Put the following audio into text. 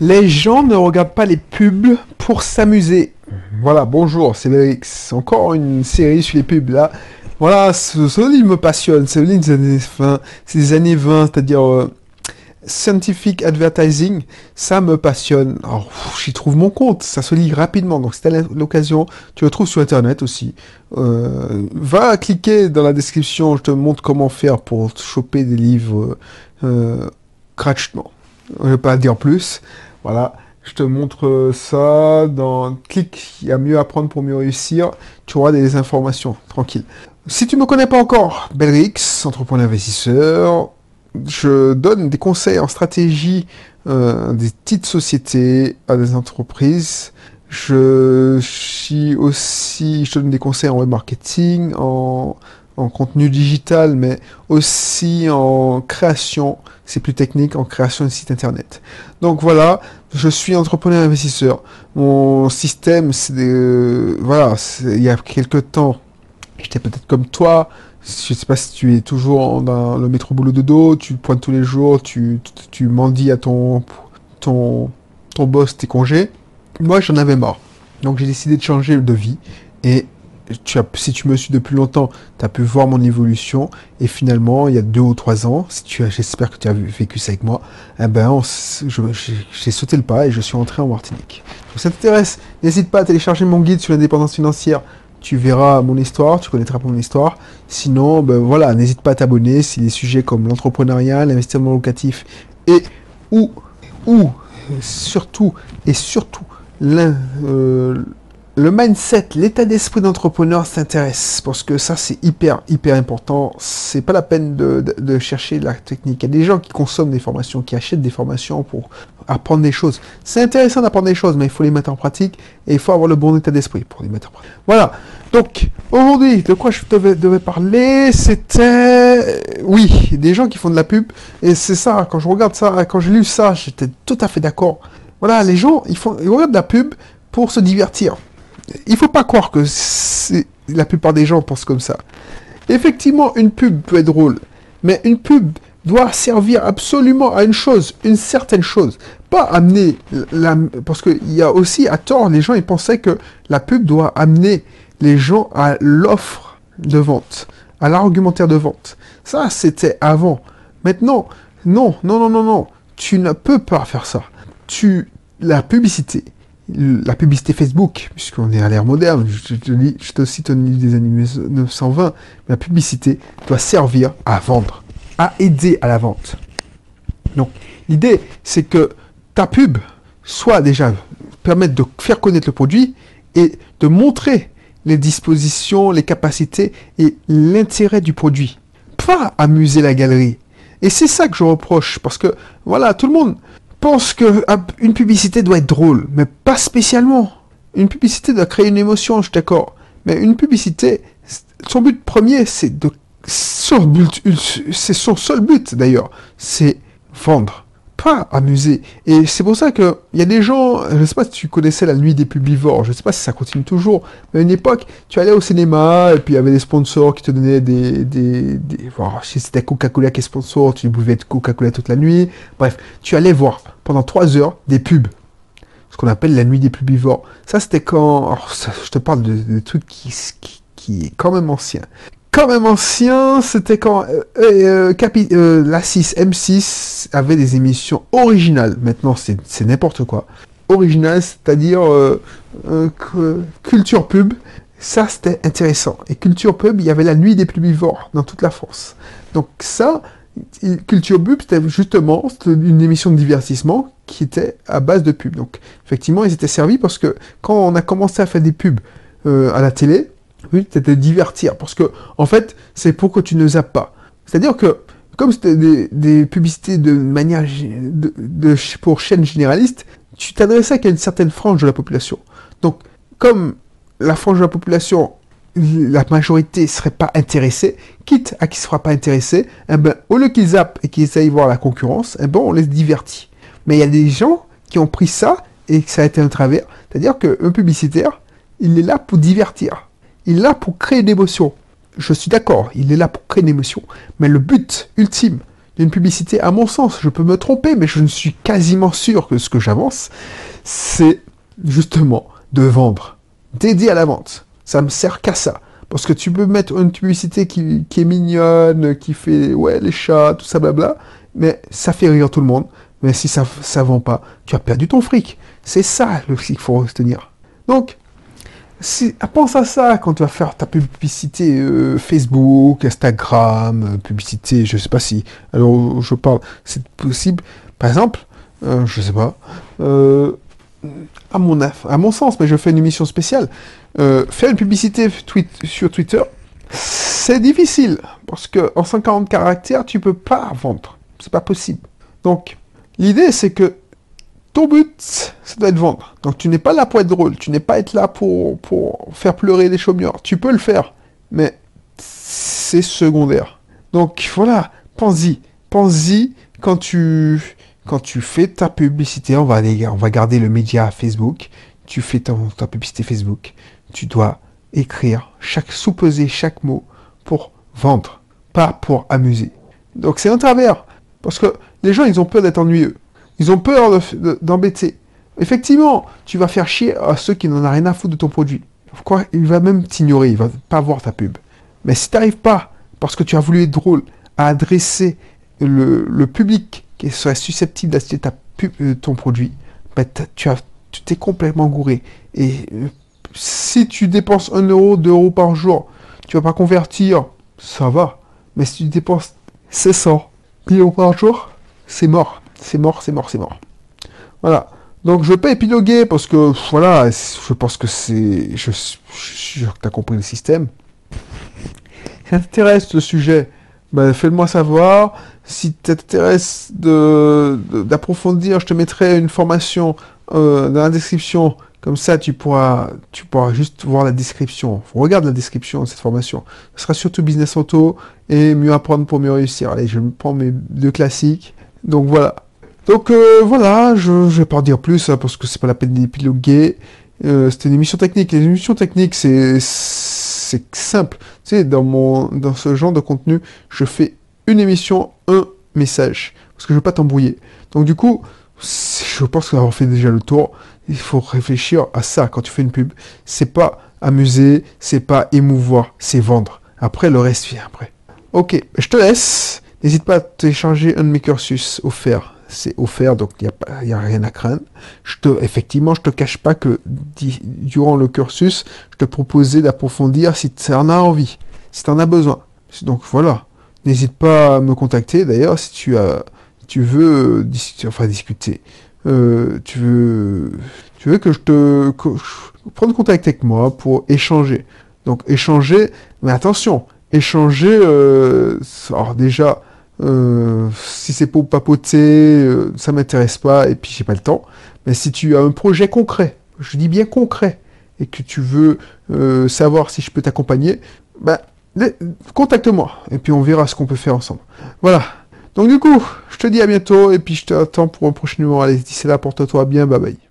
Les gens ne regardent pas les pubs pour s'amuser. Voilà, bonjour, c'est Vérix. Encore une série sur les pubs là. Voilà, ce, livre me passionne. Ce livre des années 20, c'est des années 20, c'est-à-dire euh, scientific advertising. Ça me passionne. Alors, j'y trouve mon compte. Ça se lit rapidement. Donc, c'était l'occasion. Tu le trouves sur internet aussi. Euh, va cliquer dans la description. Je te montre comment faire pour choper des livres euh, gratuitement. Je ne vais pas dire plus. Voilà, je te montre ça dans clic, il y a mieux apprendre pour mieux réussir. Tu auras des informations, tranquille. Si tu me connais pas encore, Belrix, entrepreneur investisseur, je donne des conseils en stratégie euh, des petites sociétés à des entreprises. Je suis aussi, je donne des conseils en web marketing, en, en contenu digital, mais aussi en création c'est plus technique en création de site internet. Donc voilà, je suis entrepreneur investisseur. Mon système, c'est de, voilà, il y a quelques temps, j'étais peut-être comme toi. Je sais pas si tu es toujours dans le métro boulot de dos, tu pointes tous les jours, tu, tu, tu à ton, ton, ton boss tes congés. Moi, j'en avais marre. Donc j'ai décidé de changer de vie et si tu me suis depuis longtemps, tu as pu voir mon évolution. Et finalement, il y a deux ou trois ans, j'espère que tu as vécu ça avec moi, eh ben, j'ai sauté le pas et je suis entré en Martinique. Donc, ça t'intéresse, n'hésite pas à télécharger mon guide sur l'indépendance financière. Tu verras mon histoire, tu connaîtras mon histoire. Sinon, ben voilà, n'hésite pas à t'abonner si des sujets comme l'entrepreneuriat, l'investissement locatif et ou, ou surtout et surtout l'un, euh, le mindset, l'état d'esprit d'entrepreneur s'intéresse parce que ça c'est hyper hyper important. C'est pas la peine de, chercher la technique. Il y a des gens qui consomment des formations, qui achètent des formations pour apprendre des choses. C'est intéressant d'apprendre des choses, mais il faut les mettre en pratique et il faut avoir le bon état d'esprit pour les mettre en pratique. Voilà. Donc aujourd'hui, de quoi je devais, devais parler, c'était oui, des gens qui font de la pub et c'est ça. Quand je regarde ça, quand j'ai lu ça, j'étais tout à fait d'accord. Voilà, les gens ils font ils regardent de la pub pour se divertir il faut pas croire que la plupart des gens pensent comme ça. Effectivement, une pub peut être drôle, mais une pub doit servir absolument à une chose, une certaine chose. Pas amener la... Parce qu'il y a aussi, à tort, les gens, pensaient que la pub doit amener les gens à l'offre de vente, à l'argumentaire de vente. Ça, c'était avant. Maintenant, non, non, non, non, non. Tu ne peux pas faire ça. Tu, la publicité, la publicité Facebook, puisqu'on est à l'ère moderne, je te, cite un livre des années 1920, la publicité doit servir à vendre, à aider à la vente. Donc, l'idée, c'est que ta pub soit déjà permettre de faire connaître le produit et de montrer les dispositions, les capacités et l'intérêt du produit. Pas amuser la galerie. Et c'est ça que je reproche, parce que, voilà, tout le monde, pense que une publicité doit être drôle, mais pas spécialement. Une publicité doit créer une émotion, je suis d'accord. Mais une publicité, son but premier, c'est de c'est son seul but d'ailleurs, c'est vendre pas amusé. Et c'est pour ça que il y a des gens, je sais pas si tu connaissais la nuit des publivores, je sais pas si ça continue toujours, mais à une époque, tu allais au cinéma et puis il y avait des sponsors qui te donnaient des, des, des si c'était Coca-Cola qui est sponsor, tu pouvais être Coca-Cola toute la nuit. Bref, tu allais voir pendant trois heures des pubs. Ce qu'on appelle la nuit des publivores. Ça, c'était quand, je te parle de, trucs qui, qui, qui est quand même ancien quand même ancien, c'était quand euh, euh, euh la 6, M6 avait des émissions originales. Maintenant, c'est n'importe quoi. Original, c'est-à-dire euh, culture pub. Ça, c'était intéressant. Et culture pub, il y avait la nuit des pubivores dans toute la France. Donc ça, culture pub, c'était justement une émission de divertissement qui était à base de pub. Donc effectivement, ils étaient servis parce que quand on a commencé à faire des pubs à la télé, oui, c'était divertir. Parce que, en fait, c'est pour que tu ne zappes pas. C'est-à-dire que, comme c'était des, publicités de manière, de, pour chaîne généraliste, tu t'adressais qu'à une certaine frange de la population. Donc, comme la frange de la population, la majorité ne serait pas intéressée, quitte à qui ne sera pas intéressé, eh ben, au lieu qu'ils zappent et qu'ils essayent voir la concurrence, eh ben, on les divertit. Mais il y a des gens qui ont pris ça et que ça a été un travers. C'est-à-dire qu'un publicitaire, il est là pour divertir. Il est là pour créer une émotion. Je suis d'accord, il est là pour créer une émotion. Mais le but ultime une publicité, à mon sens, je peux me tromper, mais je ne suis quasiment sûr que ce que j'avance, c'est justement de vendre, d'aider à la vente. Ça me sert qu'à ça. Parce que tu peux mettre une publicité qui, est mignonne, qui fait ouais les chats, tout ça blabla, mais ça fait rire tout le monde. Mais si ça ça vend pas, tu as perdu ton fric. C'est ça le qu'il faut retenir. Donc si, pense à ça quand tu vas faire ta publicité euh, Facebook, Instagram, euh, publicité, je sais pas si. Alors je parle, c'est possible. Par exemple, euh, je sais pas. À mon à mon sens, mais je fais une émission spéciale. Euh, faire une publicité sur Twitter, c'est difficile parce que en 140 caractères, tu peux pas vendre. C'est pas possible. Donc, l'idée, c'est que ton but, ça doit être vendre. Donc, tu n'es pas là pour être drôle. Tu n'es pas là pour, pour faire pleurer les chômeurs. Tu peux le faire, mais c'est secondaire. Donc, voilà, pense-y. Pense-y quand tu, quand tu fais ta publicité. On va, on va garder le média Facebook. Tu fais ta, ta publicité Facebook tu dois écrire, chaque sous-peser chaque mot pour vendre, pas pour amuser. Donc c'est un travers, parce que les gens, ils ont peur d'être ennuyeux. Ils ont peur d'embêter. Effectivement, tu vas faire chier à ceux qui n'en ont rien à foutre de ton produit. Quoi, il va même t'ignorer, il va pas voir ta pub. Mais si tu n'arrives pas, parce que tu as voulu être drôle, à adresser le, public qui serait susceptible d'acheter ta euh, ton produit, ben, tu as tu t'es complètement gouré. Et euh, si tu dépenses 1 euro, 2 euros par jour, tu vas pas convertir, ça va. Mais si tu dépenses 600 euros par jour, c'est mort. C'est mort, c'est mort, c'est mort. Voilà. Donc je vais pas épiloguer parce que voilà, je pense que c'est. Je, suis sûr que tu as compris le système. Si t'intéresse ce sujet, ben, fais-le-moi savoir. Si t'intéresse d'approfondir, de, je te mettrai une formation euh, dans la description comme ça, tu pourras, tu pourras juste voir la description. Regarde la description de cette formation. Ce sera surtout business auto et mieux apprendre pour mieux réussir. Allez, je me prends mes deux classiques. Donc voilà. Donc euh, voilà, je ne vais pas en dire plus hein, parce que c'est pas la peine d'épiloguer. Euh, C'était une émission technique. Les émissions techniques, c'est simple. Dans mon dans ce genre de contenu, je fais une émission, un message parce que je veux pas t'embrouiller. Donc du coup, je pense qu'on fait déjà le tour il faut réfléchir à ça quand tu fais une pub. C'est pas amuser, c'est pas émouvoir, c'est vendre. Après, le reste vient après. Ok, je te laisse. N'hésite pas à télécharger un de mes cursus offerts. C'est offert, donc il n'y a, a, rien à craindre. Je te, effectivement, je te cache pas que durant le cursus, je te proposais d'approfondir si tu en as envie, si tu en as besoin. Donc voilà. N'hésite pas à me contacter d'ailleurs si tu as, tu veux enfin, discuter. Euh, tu veux, tu veux que je te prenne contact avec moi pour échanger. Donc échanger, mais attention, échanger, euh, alors déjà, euh, si c'est pour papoter, euh, ça m'intéresse pas et puis j'ai pas le temps. Mais si tu as un projet concret, je dis bien concret, et que tu veux euh, savoir si je peux t'accompagner, ben, contacte-moi et puis on verra ce qu'on peut faire ensemble. Voilà. Donc du coup, je te dis à bientôt et puis je t'attends pour un prochain numéro. Allez, d'ici là, porte-toi bien, bye bye.